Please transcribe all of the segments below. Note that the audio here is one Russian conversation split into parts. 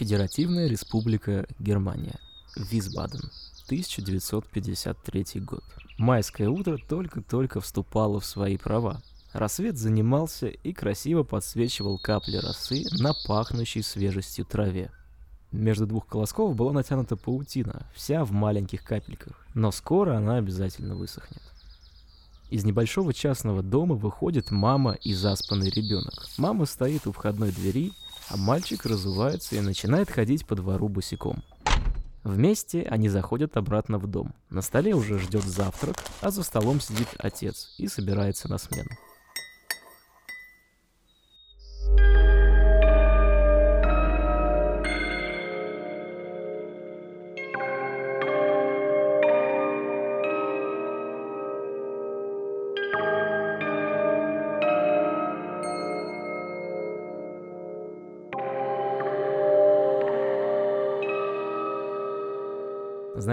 Федеративная Республика Германия. Висбаден. 1953 год. Майское утро только-только вступало в свои права. Рассвет занимался и красиво подсвечивал капли росы на пахнущей свежестью траве. Между двух колосков была натянута паутина, вся в маленьких капельках, но скоро она обязательно высохнет. Из небольшого частного дома выходит мама и заспанный ребенок. Мама стоит у входной двери, а мальчик разувается и начинает ходить по двору босиком. Вместе они заходят обратно в дом. На столе уже ждет завтрак, а за столом сидит отец и собирается на смену.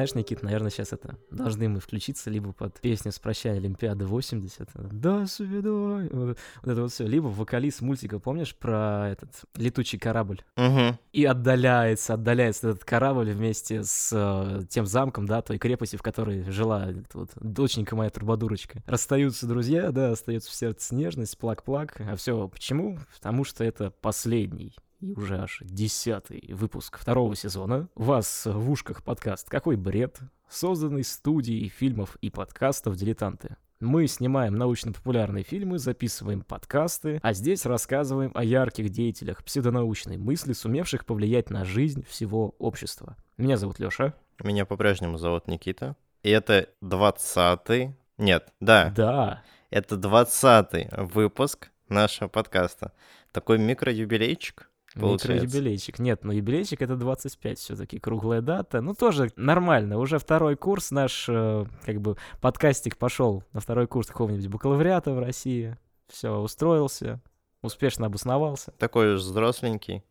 Знаешь, Никит, наверное, сейчас это должны мы включиться либо под песню с прощания Олимпиады 80. До свидания. Вот, вот это вот все. Либо вокалист мультика, помнишь, про этот летучий корабль? Угу. И отдаляется, отдаляется этот корабль вместе с э, тем замком, да, той крепости, в которой жила вот, доченька моя Турбодурочка. Расстаются друзья, да, остается в сердце нежность, плак-плак. А все почему? Потому что это последний и уже аж десятый выпуск второго сезона. Вас в ушках подкаст «Какой бред?», созданный студией фильмов и подкастов «Дилетанты». Мы снимаем научно-популярные фильмы, записываем подкасты, а здесь рассказываем о ярких деятелях псевдонаучной мысли, сумевших повлиять на жизнь всего общества. Меня зовут Лёша. Меня по-прежнему зовут Никита. И это двадцатый... Нет, да. Да. Это двадцатый выпуск нашего подкаста. Такой микроюбилейчик. Получается. Микроюбилейчик. Нет, ну юбилейчик это 25 все-таки, круглая дата. Ну тоже нормально, уже второй курс наш, э, как бы, подкастик пошел на второй курс какого-нибудь бакалавриата в России. Все, устроился, успешно обосновался. Такой уж взросленький,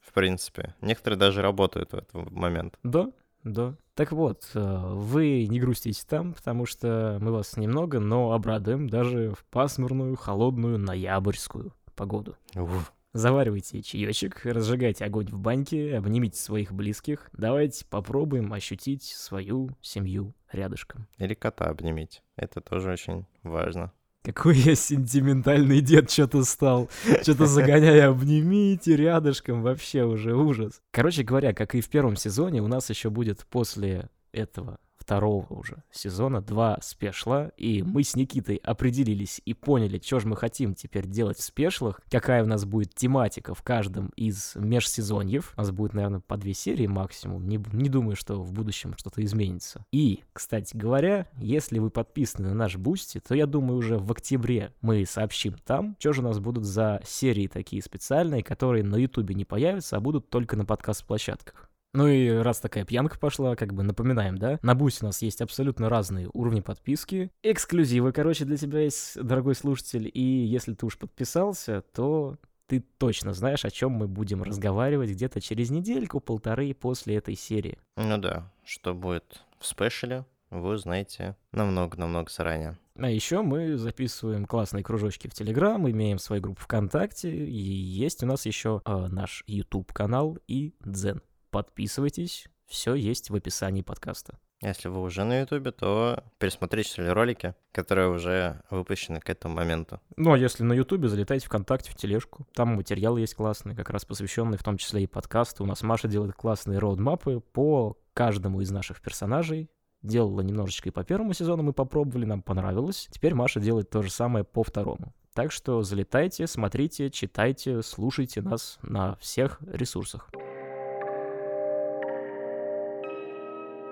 в принципе. Некоторые даже работают в этот момент. Да, да. Так вот, э, вы не грустите там, потому что мы вас немного, но обрадуем даже в пасмурную, холодную, ноябрьскую погоду. Уф. Заваривайте чаечек, разжигайте огонь в баньке, обнимите своих близких. Давайте попробуем ощутить свою семью рядышком. Или кота обнимите. Это тоже очень важно. Какой я сентиментальный дед что-то стал. Что-то за гоняй, обнимите рядышком, вообще уже ужас. Короче говоря, как и в первом сезоне, у нас еще будет после этого второго уже сезона два спешла, и мы с Никитой определились и поняли, что же мы хотим теперь делать в спешлах, какая у нас будет тематика в каждом из межсезоньев. У нас будет, наверное, по две серии максимум. Не, не думаю, что в будущем что-то изменится. И, кстати говоря, если вы подписаны на наш Бусти, то я думаю, уже в октябре мы сообщим там, что же у нас будут за серии такие специальные, которые на Ютубе не появятся, а будут только на подкаст-площадках. Ну и раз такая пьянка пошла, как бы напоминаем, да? На Бусе у нас есть абсолютно разные уровни подписки. Эксклюзивы, короче, для тебя есть, дорогой слушатель. И если ты уж подписался, то ты точно знаешь, о чем мы будем разговаривать где-то через недельку-полторы после этой серии. Ну да, что будет в спешле, вы узнаете намного-намного заранее. А еще мы записываем классные кружочки в Телеграм, имеем свою группу ВКонтакте, и есть у нас еще э, наш YouTube-канал и Дзен подписывайтесь, все есть в описании подкаста. Если вы уже на Ютубе, то пересмотрите ролики, которые уже выпущены к этому моменту. Ну, а если на Ютубе, залетайте ВКонтакте, в тележку. Там материалы есть классные, как раз посвященные в том числе и подкасту. У нас Маша делает классные роудмапы по каждому из наших персонажей. Делала немножечко и по первому сезону, мы попробовали, нам понравилось. Теперь Маша делает то же самое по второму. Так что залетайте, смотрите, читайте, слушайте нас на всех ресурсах.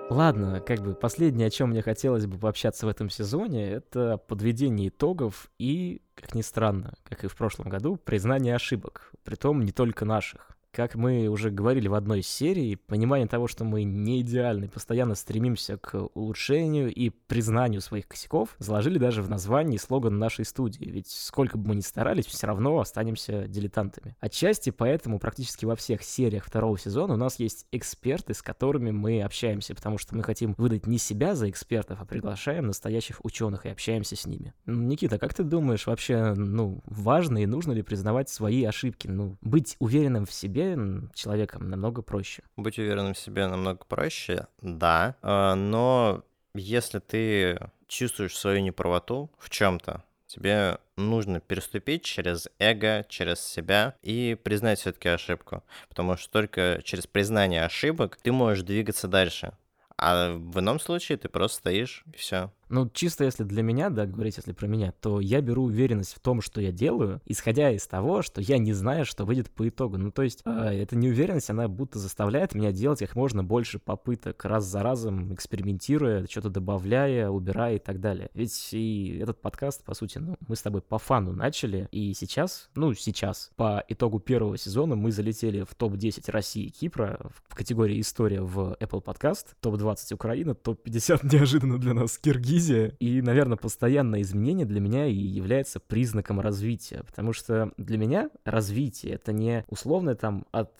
Ладно, как бы последнее, о чем мне хотелось бы пообщаться в этом сезоне, это подведение итогов и, как ни странно, как и в прошлом году, признание ошибок, притом не только наших. Как мы уже говорили в одной серии, понимание того, что мы не идеальны, постоянно стремимся к улучшению и признанию своих косяков, заложили даже в названии слоган нашей студии. Ведь сколько бы мы ни старались, все равно останемся дилетантами. Отчасти поэтому практически во всех сериях второго сезона у нас есть эксперты, с которыми мы общаемся, потому что мы хотим выдать не себя за экспертов, а приглашаем настоящих ученых и общаемся с ними. Никита, как ты думаешь, вообще, ну, важно и нужно ли признавать свои ошибки? Ну, быть уверенным в себе себе человеком намного проще. Быть уверенным в себе намного проще, да, а, но если ты чувствуешь свою неправоту в чем-то, тебе нужно переступить через эго, через себя и признать все-таки ошибку. Потому что только через признание ошибок ты можешь двигаться дальше. А в ином случае ты просто стоишь и все. Ну, чисто если для меня, да, говорить если про меня, то я беру уверенность в том, что я делаю, исходя из того, что я не знаю, что выйдет по итогу. Ну, то есть, э, эта неуверенность, она будто заставляет меня делать как можно больше попыток, раз за разом экспериментируя, что-то добавляя, убирая и так далее. Ведь и этот подкаст, по сути, ну, мы с тобой по фану начали, и сейчас, ну, сейчас, по итогу первого сезона мы залетели в топ-10 России и Кипра в категории «История» в Apple Podcast, топ-20 Украина, топ-50 неожиданно для нас Киргизия, ревизия. И, наверное, постоянное изменение для меня и является признаком развития. Потому что для меня развитие — это не условно там от,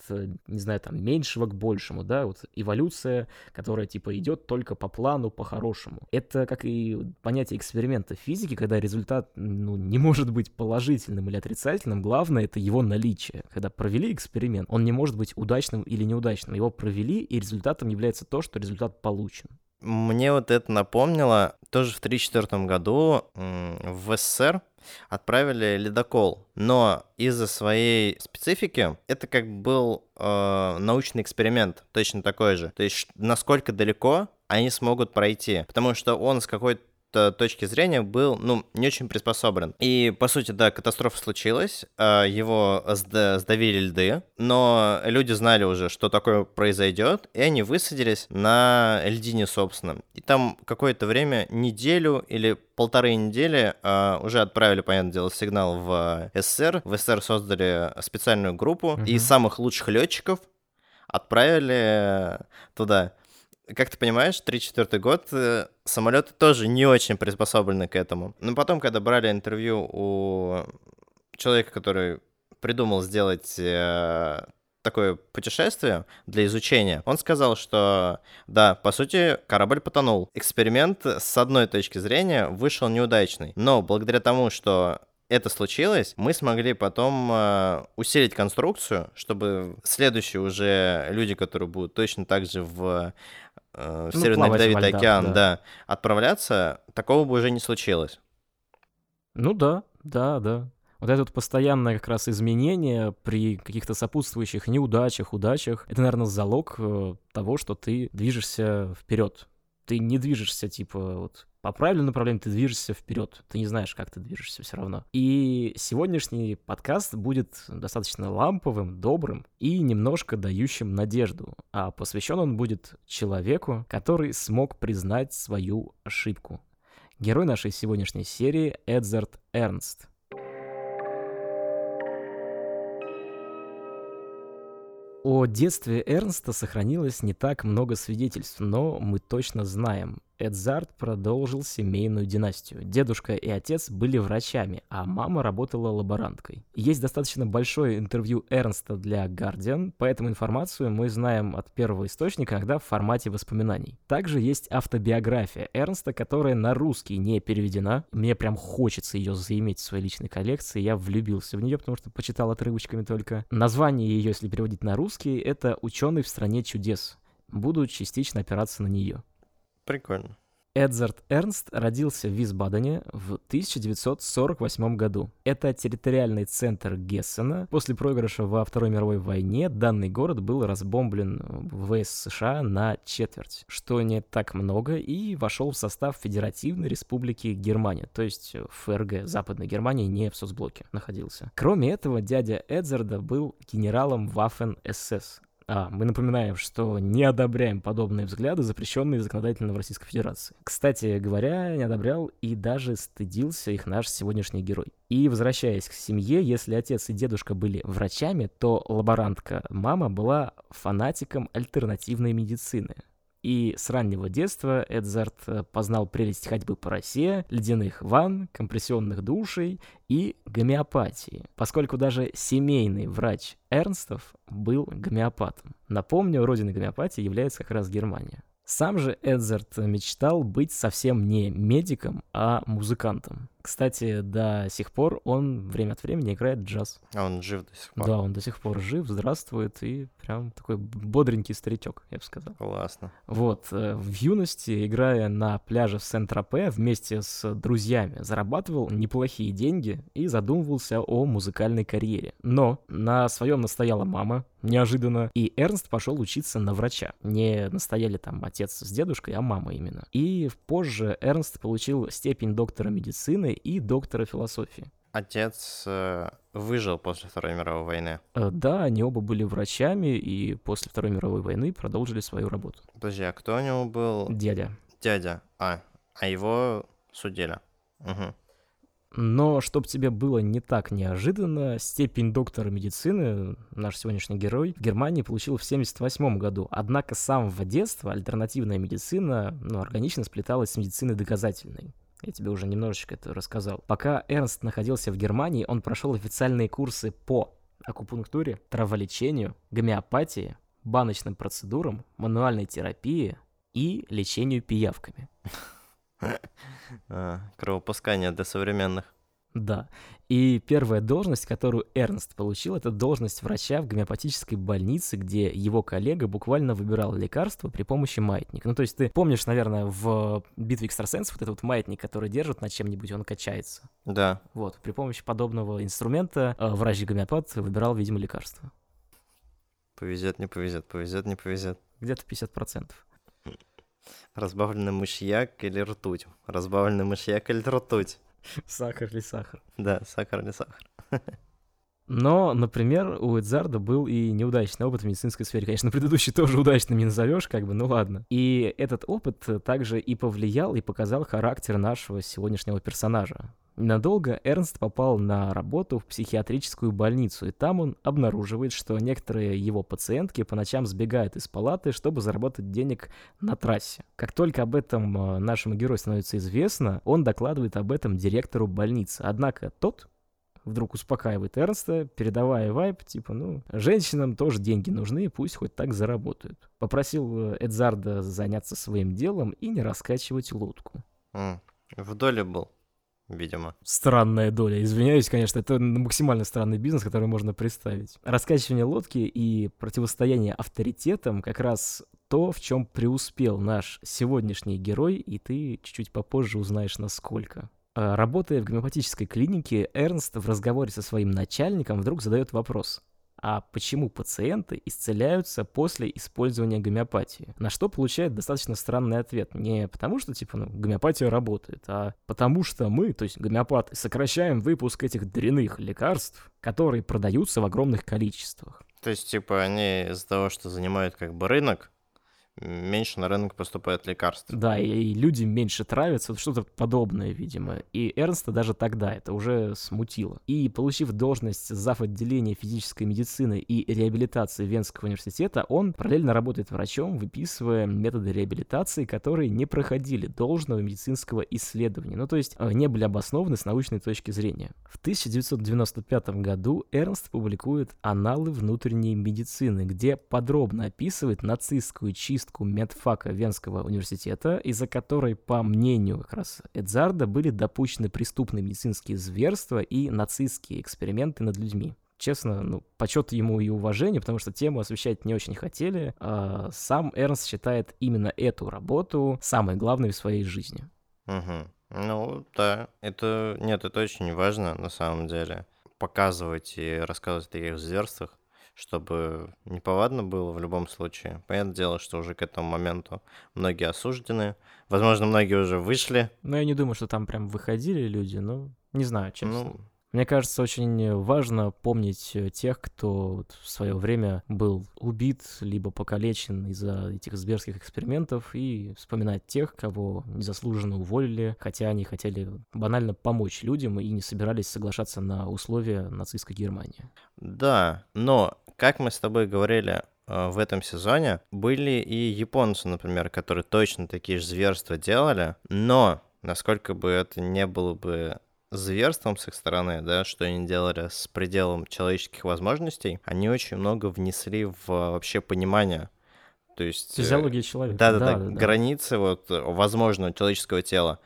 не знаю, там меньшего к большему, да, вот эволюция, которая типа идет только по плану, по-хорошему. Это как и понятие эксперимента физики, когда результат ну, не может быть положительным или отрицательным, главное — это его наличие. Когда провели эксперимент, он не может быть удачным или неудачным. Его провели, и результатом является то, что результат получен. Мне вот это напомнило, тоже в 1934 году в СССР отправили ледокол, но из-за своей специфики это как был э, научный эксперимент, точно такой же. То есть насколько далеко они смогут пройти, потому что он с какой-то точки зрения был, ну, не очень приспособлен. И, по сути, да, катастрофа случилась, а, его сдавили льды, но люди знали уже, что такое произойдет, и они высадились на льдине, собственно. И там какое-то время, неделю или полторы недели uh, уже отправили, понятное дело, сигнал в СССР. В СССР создали специальную группу, uh-huh. и самых лучших летчиков отправили туда как ты понимаешь, 34 год э, самолеты тоже не очень приспособлены к этому. Но потом, когда брали интервью у человека, который придумал сделать э, такое путешествие для изучения, он сказал, что да, по сути, корабль потонул. Эксперимент с одной точки зрения вышел неудачный, но благодаря тому, что это случилось, мы смогли потом э, усилить конструкцию, чтобы следующие уже люди, которые будут точно так же в э, в ну, Северный Ледовитый океан, да. да, отправляться, такого бы уже не случилось. Ну да, да, да. Вот это вот постоянное как раз изменение при каких-то сопутствующих неудачах, удачах, это, наверное, залог э, того, что ты движешься вперед. Ты не движешься, типа, вот по правильному направлению ты движешься вперед. Ты не знаешь, как ты движешься все равно. И сегодняшний подкаст будет достаточно ламповым, добрым и немножко дающим надежду. А посвящен он будет человеку, который смог признать свою ошибку. Герой нашей сегодняшней серии Эдзард Эрнст. О детстве Эрнста сохранилось не так много свидетельств, но мы точно знаем, Эдзард продолжил семейную династию. Дедушка и отец были врачами, а мама работала лаборанткой. Есть достаточно большое интервью Эрнста для Guardian, поэтому информацию мы знаем от первого источника, иногда в формате воспоминаний. Также есть автобиография Эрнста, которая на русский не переведена. Мне прям хочется ее заиметь в своей личной коллекции. Я влюбился в нее, потому что почитал отрывочками только. Название ее, если переводить на русский, это «Ученый в стране чудес». Буду частично опираться на нее. Прикольно. Эдзард Эрнст родился в Висбадене в 1948 году. Это территориальный центр Гессена. После проигрыша во Второй мировой войне данный город был разбомблен в США на четверть, что не так много, и вошел в состав Федеративной Республики Германия, то есть ФРГ, Западной Германии, не в соцблоке находился. Кроме этого, дядя Эдзарда был генералом Waffen-СС, а, мы напоминаем, что не одобряем подобные взгляды, запрещенные законодательно в Российской Федерации. Кстати говоря, не одобрял и даже стыдился их наш сегодняшний герой. И возвращаясь к семье, если отец и дедушка были врачами, то лаборантка мама была фанатиком альтернативной медицины. И с раннего детства Эдзард э, познал прелесть ходьбы по росе, ледяных ванн, компрессионных душей и гомеопатии, поскольку даже семейный врач Эрнстов был гомеопатом. Напомню, родиной гомеопатии является как раз Германия. Сам же Эдзард мечтал быть совсем не медиком, а музыкантом. Кстати, до сих пор он время от времени играет джаз. А он жив до сих пор? Да, он до сих пор жив, здравствует и прям такой бодренький старичок, я бы сказал. Классно. Вот, э, в юности, играя на пляже в Сент-Тропе вместе с друзьями, зарабатывал неплохие деньги и задумывался о музыкальной карьере. Но на своем настояла мама, неожиданно, и Эрнст пошел учиться на врача. Не настояли там отец с дедушкой, а мама именно. И позже Эрнст получил степень доктора медицины и доктора философии. Отец э, выжил после Второй мировой войны. Э, Да, они оба были врачами и после Второй мировой войны продолжили свою работу. Подожди, а кто у него был? Дядя. Дядя. А, а его судили. Угу. Но, чтобы тебе было не так неожиданно, степень доктора медицины, наш сегодняшний герой, в Германии получил в 78 году. Однако с самого детства альтернативная медицина ну, органично сплеталась с медициной доказательной. Я тебе уже немножечко это рассказал. Пока Эрнст находился в Германии, он прошел официальные курсы по акупунктуре, траволечению, гомеопатии, баночным процедурам, мануальной терапии и лечению пиявками. А, кровопускание для современных. Да. И первая должность, которую Эрнст получил, это должность врача в гомеопатической больнице, где его коллега буквально выбирал лекарства при помощи маятника. Ну, то есть ты помнишь, наверное, в «Битве экстрасенсов» вот этот вот маятник, который держит над чем-нибудь, он качается. Да. Вот, при помощи подобного инструмента э, врач-гомеопат выбирал, видимо, лекарства. Повезет, не повезет, повезет, не повезет. Где-то 50%. Разбавленный мышьяк или ртуть? Разбавленный мышьяк или ртуть? Сахар или сахар. Да, сахар или сахар. Но, например, у Эдзарда был и неудачный опыт в медицинской сфере. Конечно, предыдущий тоже удачным не назовешь, как бы, ну ладно. И этот опыт также и повлиял, и показал характер нашего сегодняшнего персонажа. Ненадолго Эрнст попал на работу в психиатрическую больницу, и там он обнаруживает, что некоторые его пациентки по ночам сбегают из палаты, чтобы заработать денег на трассе. Как только об этом э, нашему герою становится известно, он докладывает об этом директору больницы. Однако тот вдруг успокаивает Эрнста, передавая вайп, типа, ну, женщинам тоже деньги нужны, пусть хоть так заработают. Попросил э, Эдзарда заняться своим делом и не раскачивать лодку. М, В доле был, видимо. Странная доля, извиняюсь, конечно, это максимально странный бизнес, который можно представить. Раскачивание лодки и противостояние авторитетам как раз то, в чем преуспел наш сегодняшний герой, и ты чуть-чуть попозже узнаешь, насколько. А, Работая в гомеопатической клинике, Эрнст в разговоре со своим начальником вдруг задает вопрос. А почему пациенты исцеляются после использования гомеопатии? На что получает достаточно странный ответ. Не потому что, типа, ну, гомеопатия работает, а потому что мы, то есть гомеопаты, сокращаем выпуск этих дрянных лекарств, которые продаются в огромных количествах. То есть, типа, они из-за того, что занимают как бы рынок, меньше на рынок поступает лекарств. Да, и, люди меньше травятся, что-то подобное, видимо. И Эрнста даже тогда это уже смутило. И получив должность зав. отделения физической медицины и реабилитации Венского университета, он параллельно работает врачом, выписывая методы реабилитации, которые не проходили должного медицинского исследования, ну то есть э, не были обоснованы с научной точки зрения. В 1995 году Эрнст публикует «Аналы внутренней медицины», где подробно описывает нацистскую чистку медфака Венского университета, из-за которой, по мнению как раз Эдзарда, были допущены преступные медицинские зверства и нацистские эксперименты над людьми. Честно, ну, почет ему и уважение, потому что тему освещать не очень хотели. А сам Эрнст считает именно эту работу самой главной в своей жизни. Мгм. Ну, да, это... Нет, это очень важно, на самом деле. Показывать и рассказывать о таких зверствах, чтобы неповадно было в любом случае. Понятное дело, что уже к этому моменту многие осуждены. Возможно, многие уже вышли. Но я не думаю, что там прям выходили люди, но не знаю, честно. Ну, Мне кажется, очень важно помнить э, тех, кто в свое время был убит, либо покалечен из-за этих зверских экспериментов, и вспоминать тех, кого незаслуженно уволили, хотя они хотели банально помочь людям и не собирались соглашаться на условия нацистской Германии. да, но, как мы с тобой говорили э, в этом сезоне, были и японцы, например, которые точно такие же зверства делали, но, насколько бы это не было бы зверством с их стороны, да, что они делали с пределом человеческих возможностей, они очень много внесли в вообще понимание. То есть... э, Физиология человека. Да-да-да, границы вот э, возможного человеческого тела.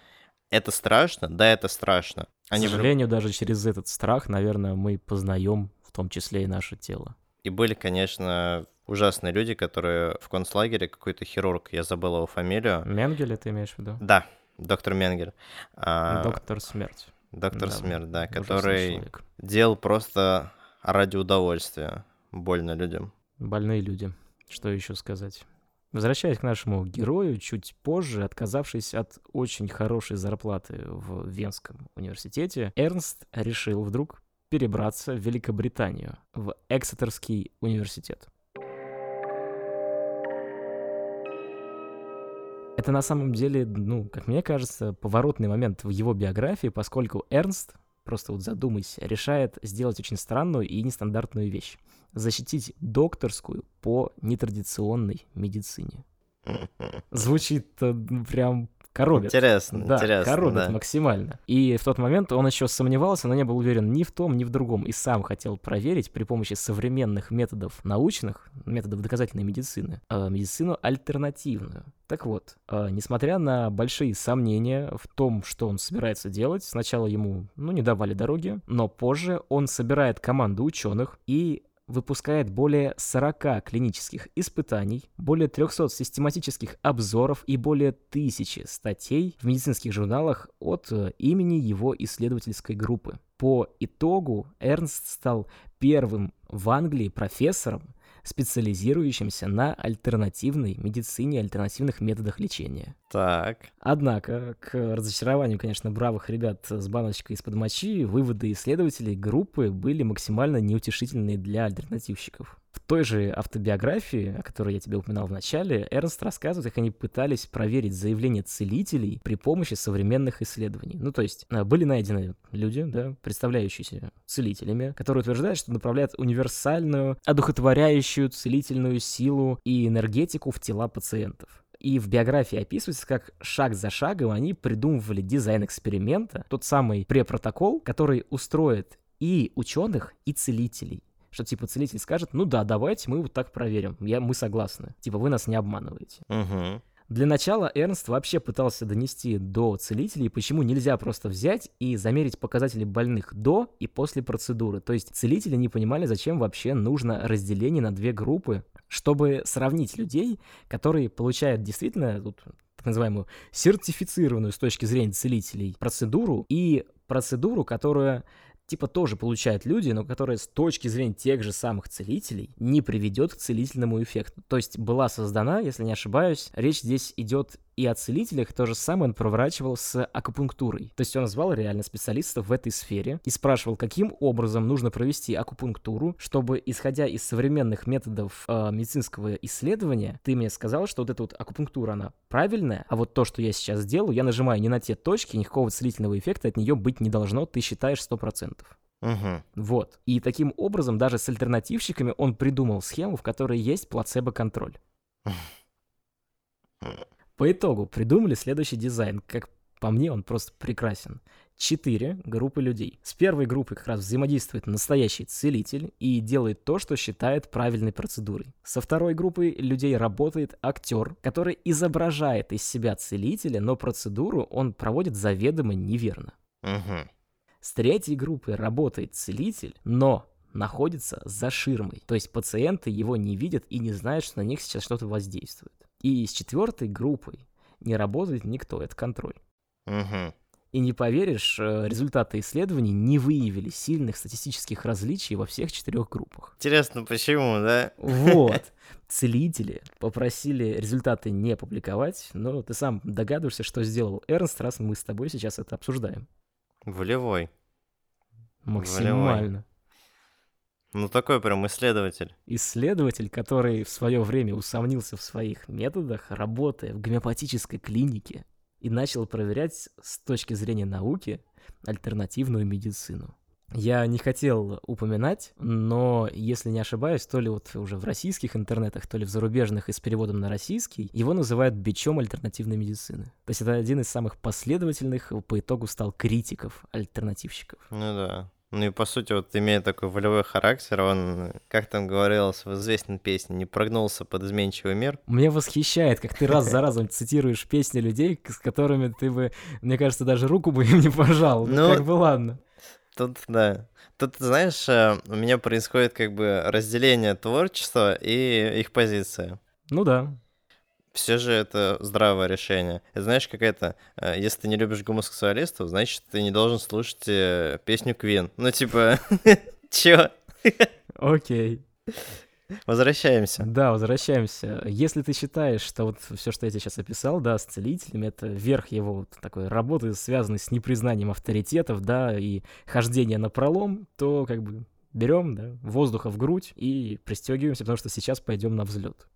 Это страшно? Да, это страшно. К сожалению, даже через этот страх, наверное, мы познаем в том числе и наше тело. И были, конечно, ужасные люди, которые в концлагере, какой-то хирург, я забыл его фамилию. Менгель ты имеешь в виду? Да, доктор Менгель. А, доктор Смерть. Доктор да, Смерть, да, который человек. делал просто ради удовольствия. Больно людям. Больные люди. Что еще сказать? Возвращаясь к нашему герою, чуть позже, отказавшись от очень хорошей зарплаты в Венском университете, Эрнст решил вдруг перебраться в Великобританию, в Эксетерский университет. Это на самом деле, ну, как мне кажется, поворотный момент в его биографии, поскольку Эрнст, просто вот задумайся, решает сделать очень странную и нестандартную вещь. Защитить докторскую по нетрадиционной медицине. Звучит э, прям коробит. Интересно, да, интересно. Коробит да. максимально. И в тот момент он еще сомневался, но не был уверен ни в том, ни в другом. И сам хотел проверить при помощи современных методов научных, методов доказательной медицины, э, медицину альтернативную. Так вот, э, несмотря на большие сомнения в том, что он собирается делать, сначала ему, ну, не давали дороги, но позже он собирает команду ученых и выпускает более 40 клинических испытаний, более 300 систематических обзоров и более тысячи статей в медицинских журналах от э, имени его исследовательской группы. По итогу Эрнст стал первым в Англии профессором, специализирующимся на альтернативной медицине, альтернативных методах лечения. Так. Однако, к разочарованию, конечно, бравых ребят с баночкой из-под мочи, выводы исследователей группы были максимально неутешительные для альтернативщиков. В той же автобиографии, о которой я тебе упоминал в начале, Эрнст рассказывает, как они пытались проверить заявления целителей при помощи современных исследований. Ну, то есть э, были найдены люди, да, представляющиеся целителями, которые утверждают, что направляют универсальную, одухотворяющую целительную силу и энергетику в тела пациентов. И в биографии описывается, как шаг за шагом они придумывали дизайн эксперимента, тот самый препротокол, который устроит и ученых, и целителей что типа целитель скажет, ну да, давайте мы вот так проверим, я, мы согласны, типа вы нас не обманываете. Угу. Для начала Эрнст вообще пытался донести до целителей, почему нельзя просто взять и замерить показатели больных до и после процедуры. То есть целители не понимали, зачем вообще нужно разделение на две группы, чтобы сравнить людей, которые получают действительно вот, так называемую сертифицированную с точки зрения целителей процедуру и процедуру, которая типа тоже получают люди, но которая с точки зрения тех же самых целителей не приведет к целительному эффекту. То есть была создана, если не ошибаюсь, речь здесь идет и о целителях, то же самое он проворачивал с акупунктурой. То есть он звал реально специалистов в этой сфере и спрашивал, каким образом нужно провести акупунктуру, чтобы, исходя из современных методов э, медицинского исследования, ты мне сказал, что вот эта вот акупунктура, она правильная, а вот то, что я сейчас делаю, я нажимаю не на те точки, никакого целительного эффекта от нее быть не должно, ты считаешь 100%. Угу. Вот. И таким образом, даже с альтернативщиками он придумал схему, в которой есть плацебо-контроль. По итогу придумали следующий дизайн. Как по мне, он просто прекрасен. Четыре группы людей. С первой группой как раз взаимодействует настоящий целитель и делает то, что считает правильной процедурой. Со второй группой людей работает актер, который изображает из себя целителя, но процедуру он проводит заведомо неверно. Угу. С третьей группой работает целитель, но находится за ширмой. То есть пациенты его не видят и не знают, что на них сейчас что-то воздействует. И с четвертой группой не работает никто, это контроль. Угу. И не поверишь, э, результаты исследований не выявили сильных статистических различий во всех четырех группах. Интересно, почему, да? Вот. Целители попросили результаты не публиковать, но ты сам догадываешься, что сделал Эрнст, раз мы с тобой сейчас это обсуждаем. Волевой. Максимально. Волевой. Ну, такой прям исследователь. Исследователь, который в свое время усомнился в своих методах, работая в гомеопатической клинике, и начал проверять с точки зрения науки альтернативную медицину. Я не хотел упоминать, но, если не ошибаюсь, то ли вот уже в российских интернетах, то ли в зарубежных и с переводом на российский, его называют бичом альтернативной медицины. То есть это один из самых последовательных, по итогу стал критиков альтернативщиков. Ну да. Ну и по сути, вот имея такой волевой характер, он, как там говорилось в известной песне, не прогнулся под изменчивый мир. Меня восхищает, как ты раз за разом цитируешь песни людей, с которыми ты бы, мне кажется, даже руку бы им не пожал. Ну, как бы ладно. Тут, да. Тут, знаешь, э, у меня происходит как бы разделение творчества и их позиция. Ну да все же это здравое решение. И знаешь, как это, э, если ты не любишь гомосексуалистов, значит, ты не должен слушать э, песню Квин. Ну, типа, чё? Окей. Возвращаемся. Да, возвращаемся. Если ты считаешь, что вот все, что я тебе сейчас описал, да, с целителями, это верх его вот такой работы, связанной с непризнанием авторитетов, да, и хождение на пролом, то как бы берем, да, воздуха в грудь и пристегиваемся, потому что сейчас пойдем на взлет.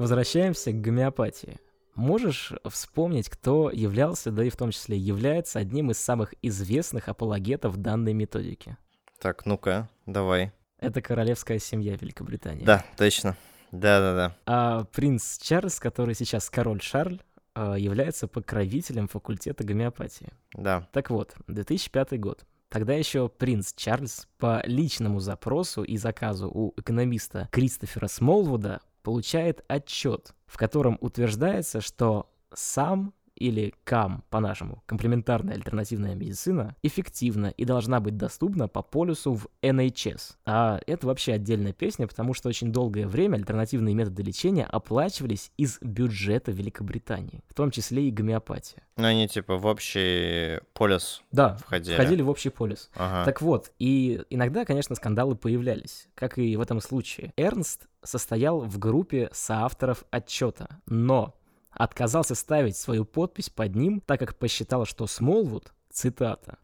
Возвращаемся к гомеопатии. Можешь вспомнить, кто являлся, да и в том числе является одним из самых известных апологетов данной методики? Так, ну-ка, давай. Это королевская семья Великобритании. Да, точно. Да-да-да. А принц Чарльз, который сейчас король Шарль, а, является покровителем факультета гомеопатии. Да. Так вот, 2005 год. Тогда еще принц Чарльз по личному запросу и заказу у экономиста Кристофера Смолвуда получает отчет, в котором утверждается, что сам или КАМ, по-нашему, комплементарная альтернативная медицина, эффективна и должна быть доступна по полюсу в NHS. А это вообще отдельная песня, потому что очень долгое время альтернативные методы лечения оплачивались из бюджета Великобритании, в том числе и гомеопатия. Ну, они типа в общий полюс да, входили. входили в общий полюс. Ага. Так вот, и иногда, конечно, скандалы появлялись, как и в этом случае. Эрнст состоял в группе соавторов отчета, но отказался ставить свою подпись под ним, так как посчитал, что Смолвуд, цитата,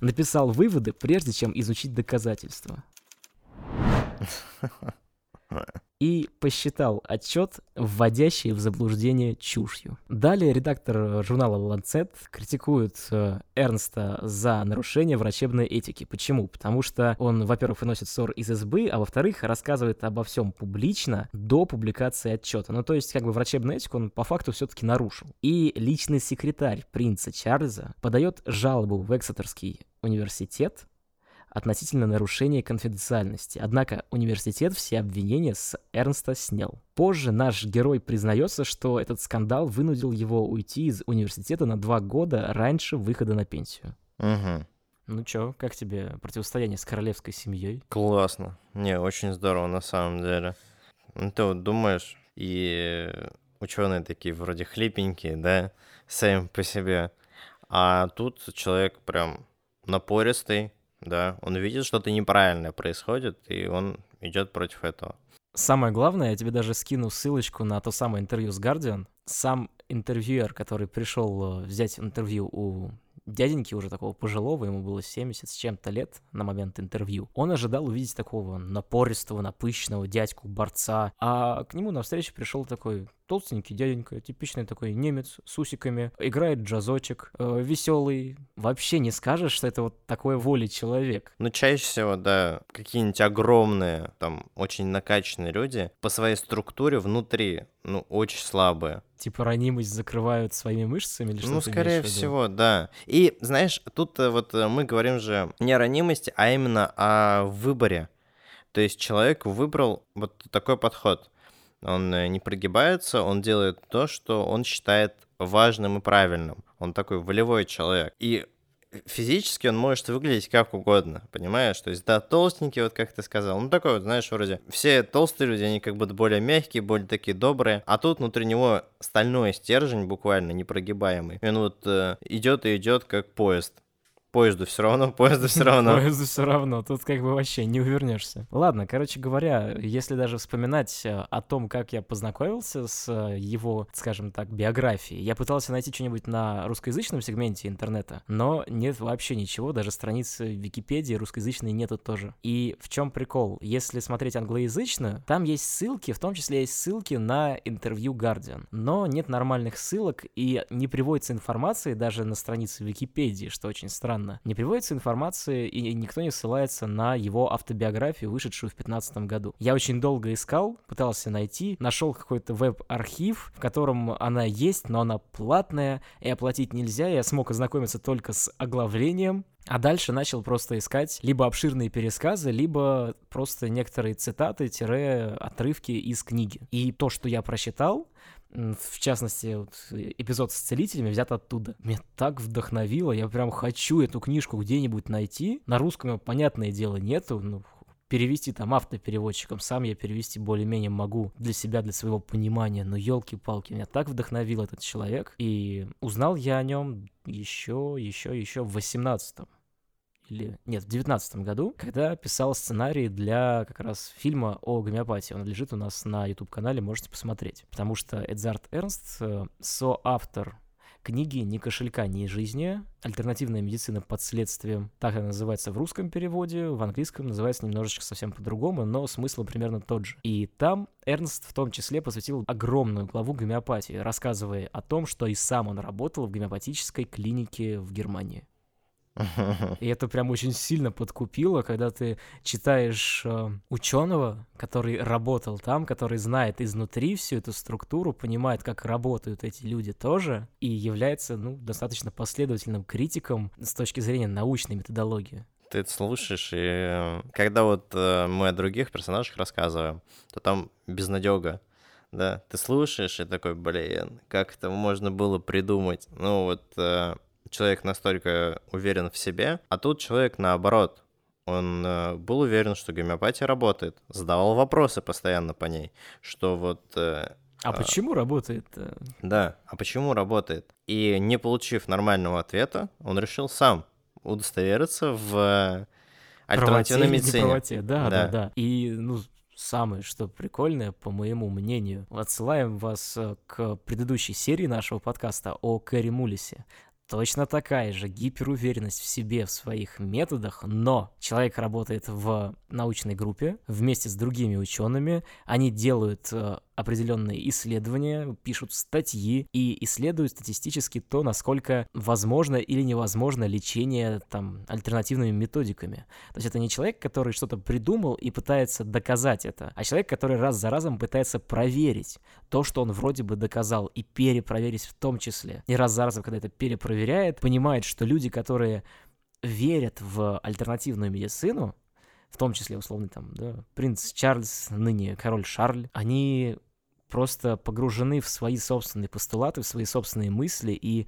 написал выводы, прежде чем изучить доказательства. и посчитал отчет, вводящий в заблуждение чушью. Далее редактор журнала Lancet критикует э, Эрнста за нарушение врачебной этики. Почему? Потому что он, во-первых, выносит ссор из СБ, а во-вторых, рассказывает обо всем публично до публикации отчета. Ну, то есть, как бы врачебную этику он по факту все-таки нарушил. И личный секретарь принца Чарльза подает жалобу в Эксетерский университет относительно нарушения конфиденциальности. Однако университет все обвинения с Эрнста снял. Позже наш герой признается, что этот скандал вынудил его уйти из университета на два года раньше выхода на пенсию. Угу. Ну чё, как тебе противостояние с королевской семьей? Классно. Не, очень здорово на самом деле. Ну ты вот думаешь, и ученые такие вроде хлипенькие, да, сами по себе. А тут человек прям напористый, да, он видит, что-то неправильное происходит, и он идет против этого. Самое главное, я тебе даже скину ссылочку на то самое интервью с Guardian. Сам интервьюер, который пришел э, взять интервью у дяденьки уже такого пожилого, ему было 70 с чем-то лет на момент интервью. Он ожидал увидеть такого напористого, напыщенного дядьку-борца, а к нему навстречу пришел такой толстенький дяденька, типичный такой немец с усиками, играет джазочек, э, веселый. Вообще не скажешь, что это вот такой воли человек. Ну, чаще всего, да, какие-нибудь огромные, там, очень накачанные люди по своей структуре внутри, ну, очень слабые. Типа ранимость закрывают своими мышцами или что-то? Ну, скорее всего, да. И, знаешь, тут э, вот э, мы говорим же не о ранимости, а именно о выборе. То есть человек выбрал вот такой подход. Он э, не прогибается, он делает то, что он считает важным и правильным. Он такой волевой человек. И физически он может выглядеть как угодно, понимаешь? То есть, да, толстенький, вот как ты сказал. Ну, такой вот, знаешь, вроде все толстые люди, они как бы более мягкие, более такие добрые. А тут внутри него стальной стержень буквально непрогибаемый. И он вот э, идет и идет как поезд поезду все равно, поезду все равно. Поезду все равно, тут как бы вообще не увернешься. Ладно, короче говоря, если даже вспоминать э, о том, как я познакомился с э, его, скажем так, биографией, я пытался найти что-нибудь на русскоязычном сегменте интернета, но нет вообще ничего, даже страницы Википедии русскоязычной нету тоже. И в чем прикол? Если смотреть англоязычно, там есть ссылки, в том числе есть ссылки на интервью Guardian, но нет нормальных ссылок и не приводится информации даже на странице Википедии, что очень странно странно. Не приводится информация, и никто не ссылается на его автобиографию, вышедшую в 2015 году. Я очень долго искал, пытался найти, нашел какой-то веб-архив, в котором она есть, но она платная, и оплатить нельзя. Я смог ознакомиться только с оглавлением, а дальше начал просто искать либо обширные пересказы, либо просто некоторые цитаты-отрывки из книги. И то, что я прочитал, в частности, вот, эпизод с целителями взят оттуда. Меня так вдохновило, я прям хочу эту книжку где-нибудь найти. На русском, понятное дело, нету, ну, перевести там автопереводчиком, сам я перевести более-менее могу для себя, для своего понимания, но елки-палки, меня так вдохновил этот человек, и узнал я о нем еще, еще, еще в 18-м или нет, в девятнадцатом году, когда писал сценарий для как раз фильма о гомеопатии. Он лежит у нас на YouTube-канале, можете посмотреть. Потому что Эдзард Эрнст, э, соавтор книги «Ни кошелька, ни жизни. Альтернативная медицина под следствием». Так она называется в русском переводе, в английском называется немножечко совсем по-другому, но смысл примерно тот же. И там Эрнст в том числе посвятил огромную главу гомеопатии, рассказывая о том, что и сам он работал в гомеопатической клинике в Германии. И это прям очень сильно подкупило, когда ты читаешь э, ученого, который работал там, который знает изнутри всю эту структуру, понимает, как работают эти люди тоже, и является ну, достаточно последовательным критиком с точки зрения научной методологии. Ты это слушаешь, и когда вот э, мы о других персонажах рассказываем, то там безнадега. Да, ты слушаешь и такой, блин, как это можно было придумать? Ну вот э, человек настолько уверен в себе, а тут человек наоборот. Он э, был уверен, что гомеопатия работает, задавал вопросы постоянно по ней, что вот... Э, а э, почему работает? Да, а почему работает? И не получив нормального ответа, он решил сам удостовериться в альтернативной медицине. Правоте, да, да, да, да. И, ну, самое, что прикольное, по моему мнению, отсылаем вас э, к предыдущей серии нашего подкаста о Кэрри Мулисе. Точно такая же гиперуверенность в себе, в своих методах, но человек работает в научной группе вместе с другими учеными, они делают э, определенные исследования, пишут статьи и исследуют статистически то, насколько возможно или невозможно лечение там альтернативными методиками. То есть это не человек, который что-то придумал и пытается доказать это, а человек, который раз за разом пытается проверить то, что он вроде бы доказал, и перепроверить в том числе. И раз за разом, когда это перепроверяет, понимает, что люди, которые верят в альтернативную медицину, в том числе, условно, там, да, принц Чарльз, ныне король Шарль, они просто погружены в свои собственные постулаты, в свои собственные мысли и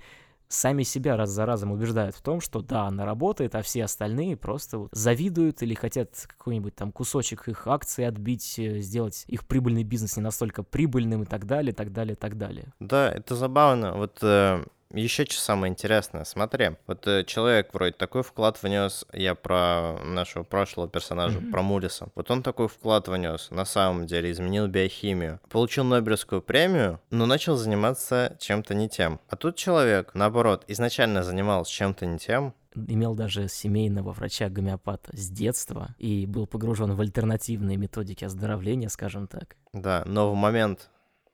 сами себя раз за разом убеждают в том, что да, она работает, а все остальные просто завидуют или хотят какой-нибудь там кусочек их акций отбить, э, сделать их прибыльный бизнес не настолько прибыльным и так далее, так далее, так далее. Да, это забавно. Вот э, еще что самое интересное, смотри, вот э, человек вроде такой вклад внес, я про нашего прошлого персонажа, mm-hmm. про Мулиса, вот он такой вклад внес, на самом деле изменил биохимию, получил Нобелевскую премию, но начал заниматься чем-то не тем. А тут человек, наоборот, изначально занимался чем-то не тем, имел даже семейного врача-гомеопата с детства и был погружен в альтернативные методики оздоровления, скажем так. Да, но в момент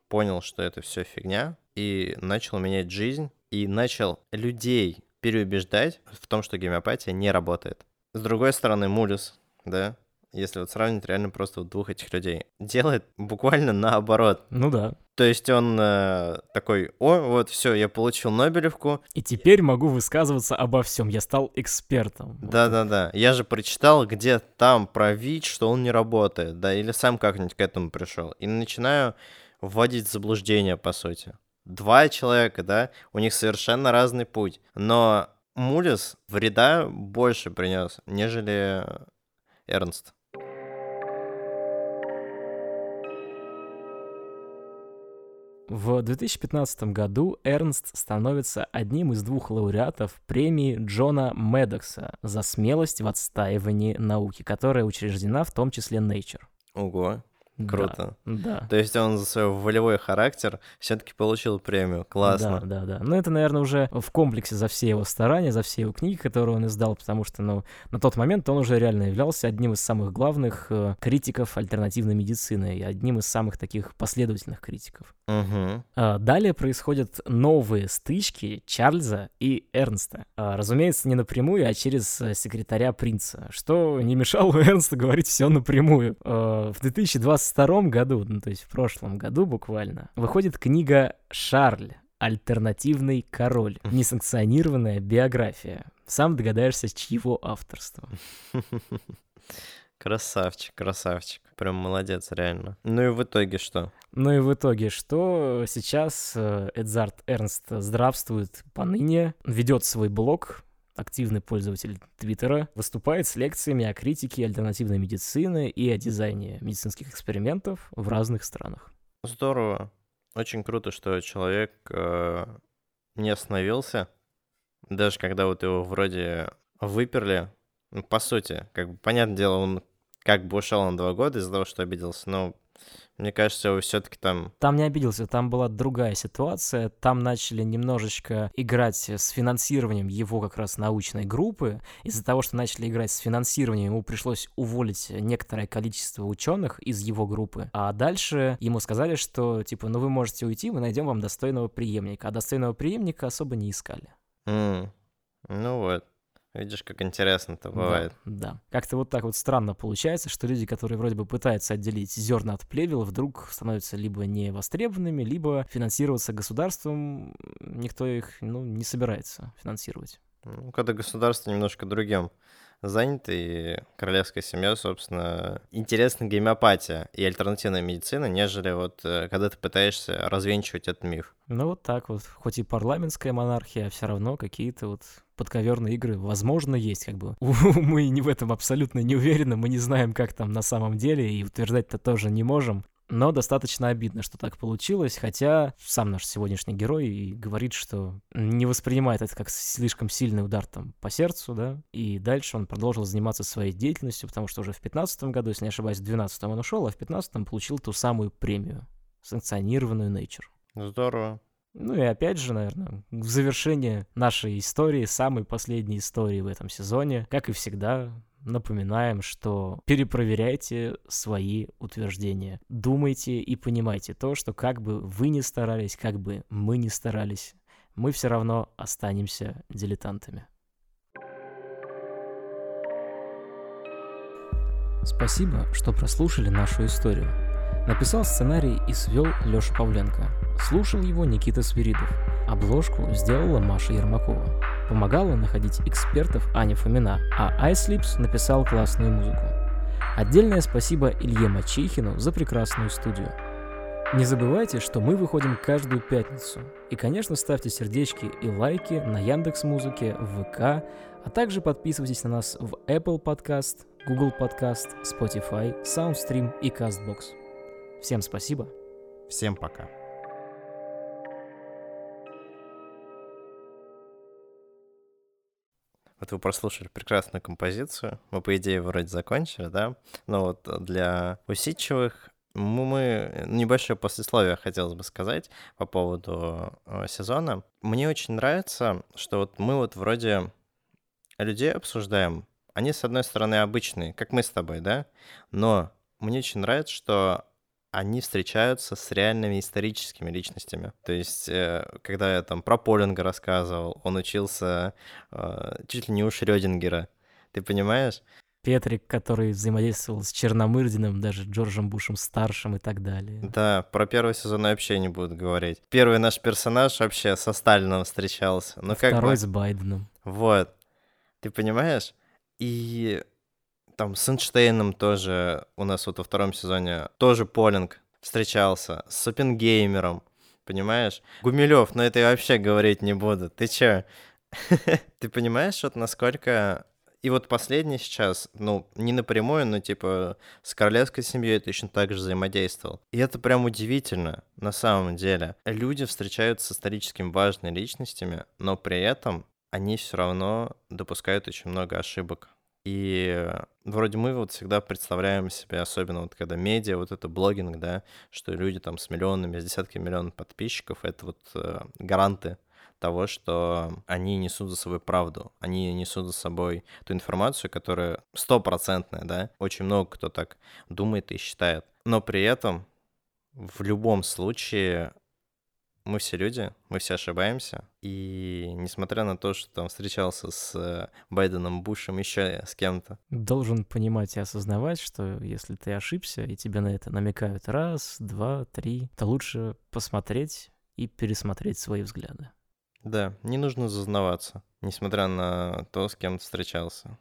понял, что это все фигня, и начал менять жизнь, и начал людей переубеждать в том, что гомеопатия не работает. С другой стороны, Мулис, да, если вот сравнить реально просто вот двух этих людей, делает буквально наоборот. Ну да. То есть он э, такой, о, вот все, я получил Нобелевку. И теперь могу высказываться обо всем, я стал экспертом. Да-да-да, я же прочитал где там про ВИЧ, что он не работает, да, или сам как-нибудь к этому пришел. И начинаю вводить в заблуждение, по сути два человека, да, у них совершенно разный путь. Но Мулис вреда больше принес, нежели Эрнст. В 2015 году Эрнст становится одним из двух лауреатов премии Джона Медокса за смелость в отстаивании науки, которая учреждена в том числе Nature. Ого. Круто. Да, да. То есть он за свой волевой характер все-таки получил премию. Классно. Да, да, да. Ну, это, наверное, уже в комплексе за все его старания, за все его книги, которые он издал, потому что, ну, на тот момент он уже реально являлся одним из самых главных э, критиков альтернативной медицины и одним из самых таких последовательных критиков. Угу. Далее происходят новые стычки Чарльза и Эрнста. А, Разумеется, не напрямую, а через э, секретаря принца, что не мешало Эрнсту говорить все напрямую. А, В 2022 году, ну то есть в прошлом году буквально, выходит книга «Шарль. Альтернативный король. Несанкционированная биография». Сам догадаешься, чьего авторства. Красавчик, красавчик. Прям молодец, реально. Ну и в итоге что? Ну и в итоге, что сейчас э, Эдзард Эрнст здравствует поныне, ведет свой блог, активный пользователь Твиттера, выступает с лекциями о критике альтернативной медицины и о дизайне медицинских экспериментов в разных странах. Здорово. Очень круто, что человек э, не остановился, даже когда вот его вроде выперли. Ну, по сути, как бы, понятное дело, он как бы ушел на два года из-за того, что обиделся, но мне кажется, все-таки там... Там не обиделся, там была другая ситуация. Там начали немножечко играть с финансированием его как раз научной группы. Из-за того, что начали играть с финансированием, ему пришлось уволить некоторое количество ученых из его группы. А дальше ему сказали, что типа, ну вы можете уйти, мы найдем вам достойного преемника. А достойного преемника особо не искали. М, Ну вот. Видишь, как интересно-то Да, бывает. Да, Как-то вот так вот странно получается, что люди, которые вроде бы пытаются отделить зерна от плевел, вдруг становятся либо не востребованными, либо финансироваться государством никто их ну, не собирается финансировать. Ну, когда государство немножко другим занято, и королевская семья, собственно, интересна гомеопатия и альтернативная медицина, нежели вот э, когда ты пытаешься развенчивать этот миф. Ну вот так вот, хоть и парламентская монархия, а все равно какие-то вот подковерные игры, возможно, есть как бы. Мы не в этом абсолютно не уверены, мы не знаем, как там на самом деле, и утверждать-то тоже не можем. Но достаточно обидно, что так получилось, хотя сам наш сегодняшний герой и говорит, что не воспринимает это как слишком сильный удар там по сердцу, да, и дальше он продолжил заниматься своей деятельностью, потому что уже в 2015 году, если не ошибаюсь, в 2012 он ушел, а в 2015 получил ту самую премию, санкционированную Nature. Здорово. Ну и опять же, наверное, в завершение нашей истории, самой последней истории в этом сезоне, как и всегда, напоминаем, что перепроверяйте свои утверждения. Думайте и понимайте то, что как бы вы ни старались, как бы мы ни старались, мы все равно останемся дилетантами. Спасибо, что прослушали нашу историю. Написал сценарий и свел Лёша Павленко. Слушал его Никита Свиридов. Обложку сделала Маша Ермакова. Помогала находить экспертов Аня Фомина, а iSlips написал классную музыку. Отдельное спасибо Илье Мачихину за прекрасную студию. Не забывайте, что мы выходим каждую пятницу. И, конечно, ставьте сердечки и лайки на Яндекс Музыке, ВК, а также подписывайтесь на нас в Apple Podcast, Google Podcast, Spotify, SoundStream и CastBox. Всем спасибо. Всем пока. Вот вы прослушали прекрасную композицию. Мы, по идее, вроде закончили, да? Но вот для усидчивых мы, небольшое послесловие хотелось бы сказать по поводу э, сезона. Мне очень нравится, что вот мы вот вроде людей обсуждаем. Они, с одной стороны, обычные, как мы с тобой, да? Но мне очень нравится, что они встречаются с реальными историческими личностями. То есть, э, когда я там про Полинга рассказывал, он учился э, чуть ли не у Шрёдингера. Ты понимаешь? Петрик, который взаимодействовал с Черномырдиным, даже Джорджем Бушем старшим и так далее. Да, про первый сезон вообще не буду говорить. Первый наш персонаж вообще со Сталином встречался. Ну как Второй бы... с Байденом. Вот. Ты понимаешь? И там с Эйнштейном тоже у нас вот во втором сезоне тоже Полинг встречался, с Оппенгеймером, понимаешь? Гумилев, но это я вообще говорить не буду. Ты чё? Ты понимаешь, вот насколько... И вот последний сейчас, ну, не напрямую, но типа с королевской семьей точно так же взаимодействовал. И это прям удивительно, на самом деле. Люди встречаются с исторически важными личностями, но при этом они все равно допускают очень много ошибок. И вроде мы вот всегда представляем себе, особенно вот когда медиа, вот это блогинг, да, что люди там с миллионами, с десятками миллионов подписчиков, это вот э, гаранты того, что они несут за собой правду, они несут за собой ту информацию, которая стопроцентная, да, очень много кто так думает и считает. Но при этом в любом случае мы все люди, мы все ошибаемся. И несмотря на то, что там встречался с э, Байденом, Бушем, еще с кем-то. Должен понимать и осознавать, что если ты ошибся, и тебе на это намекают раз, два, три, то лучше посмотреть и пересмотреть свои взгляды. Да, не нужно зазнаваться, несмотря на то, с кем ты встречался.